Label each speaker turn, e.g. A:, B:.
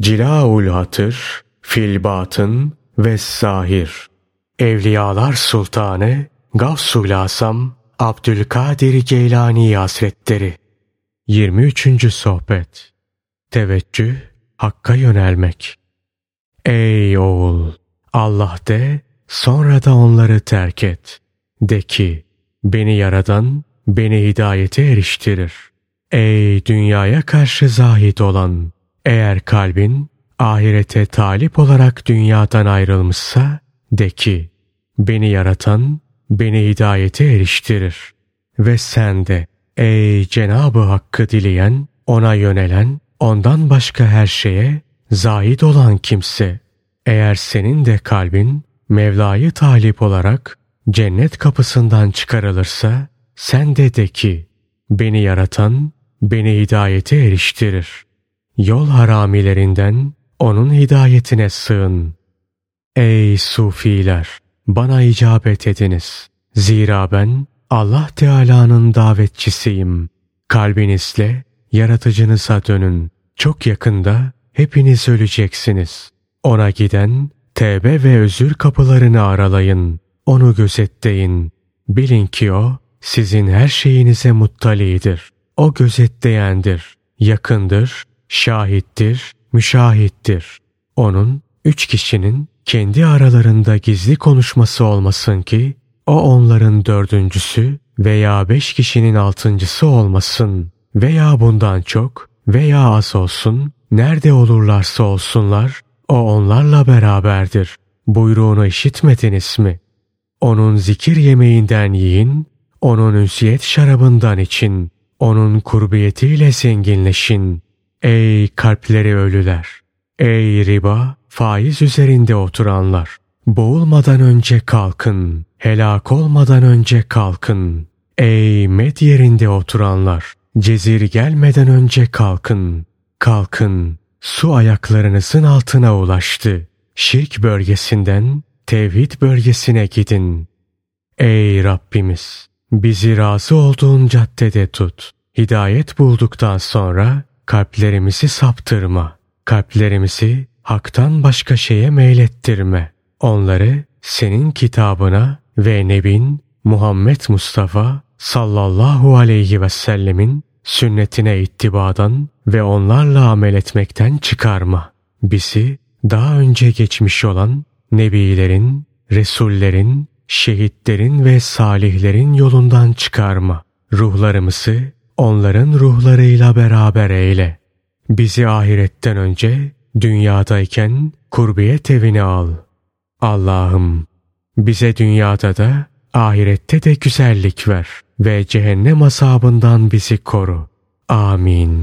A: Cilaul Hatır, Filbatın ve Zahir. Evliyalar Sultanı Gavsul Asam Abdülkadir Geylani Hazretleri 23. Sohbet Teveccüh Hakka yönelmek Ey oğul! Allah de, sonra da onları terk et. De ki, beni yaradan, beni hidayete eriştirir. Ey dünyaya karşı zahid olan! Eğer kalbin ahirete talip olarak dünyadan ayrılmışsa de ki beni yaratan beni hidayete eriştirir. Ve sen de ey Cenabı Hakk'ı dileyen, ona yönelen, ondan başka her şeye zahid olan kimse. Eğer senin de kalbin Mevla'yı talip olarak cennet kapısından çıkarılırsa sen de de ki beni yaratan beni hidayete eriştirir. Yol haramilerinden onun hidayetine sığın. Ey sufiler! Bana icabet ediniz. Zira ben Allah Teala'nın davetçisiyim. Kalbinizle yaratıcınıza dönün. Çok yakında hepiniz öleceksiniz. Ona giden tevbe ve özür kapılarını aralayın. Onu gözetleyin. Bilin ki o sizin her şeyinize muttalidir. O gözetleyendir, yakındır, şahittir, müşahittir. Onun üç kişinin kendi aralarında gizli konuşması olmasın ki o onların dördüncüsü veya beş kişinin altıncısı olmasın veya bundan çok veya az olsun nerede olurlarsa olsunlar o onlarla beraberdir. Buyruğunu işitmediniz mi? Onun zikir yemeğinden yiyin, onun ünsiyet şarabından için, onun kurbiyetiyle zenginleşin. Ey kalpleri ölüler! Ey riba, faiz üzerinde oturanlar! Boğulmadan önce kalkın, helak olmadan önce kalkın. Ey med yerinde oturanlar! Cezir gelmeden önce kalkın, kalkın. Su ayaklarınızın altına ulaştı. Şirk bölgesinden tevhid bölgesine gidin. Ey Rabbimiz! Bizi razı olduğun caddede tut. Hidayet bulduktan sonra kalplerimizi saptırma. Kalplerimizi haktan başka şeye meylettirme. Onları senin kitabına ve Nebin Muhammed Mustafa sallallahu aleyhi ve sellemin sünnetine ittibadan ve onlarla amel etmekten çıkarma. Bizi daha önce geçmiş olan nebilerin, resullerin, şehitlerin ve salihlerin yolundan çıkarma. Ruhlarımızı onların ruhlarıyla beraber eyle. Bizi ahiretten önce dünyadayken kurbiyet evine al. Allah'ım bize dünyada da ahirette de güzellik ver ve cehennem azabından bizi koru. Amin.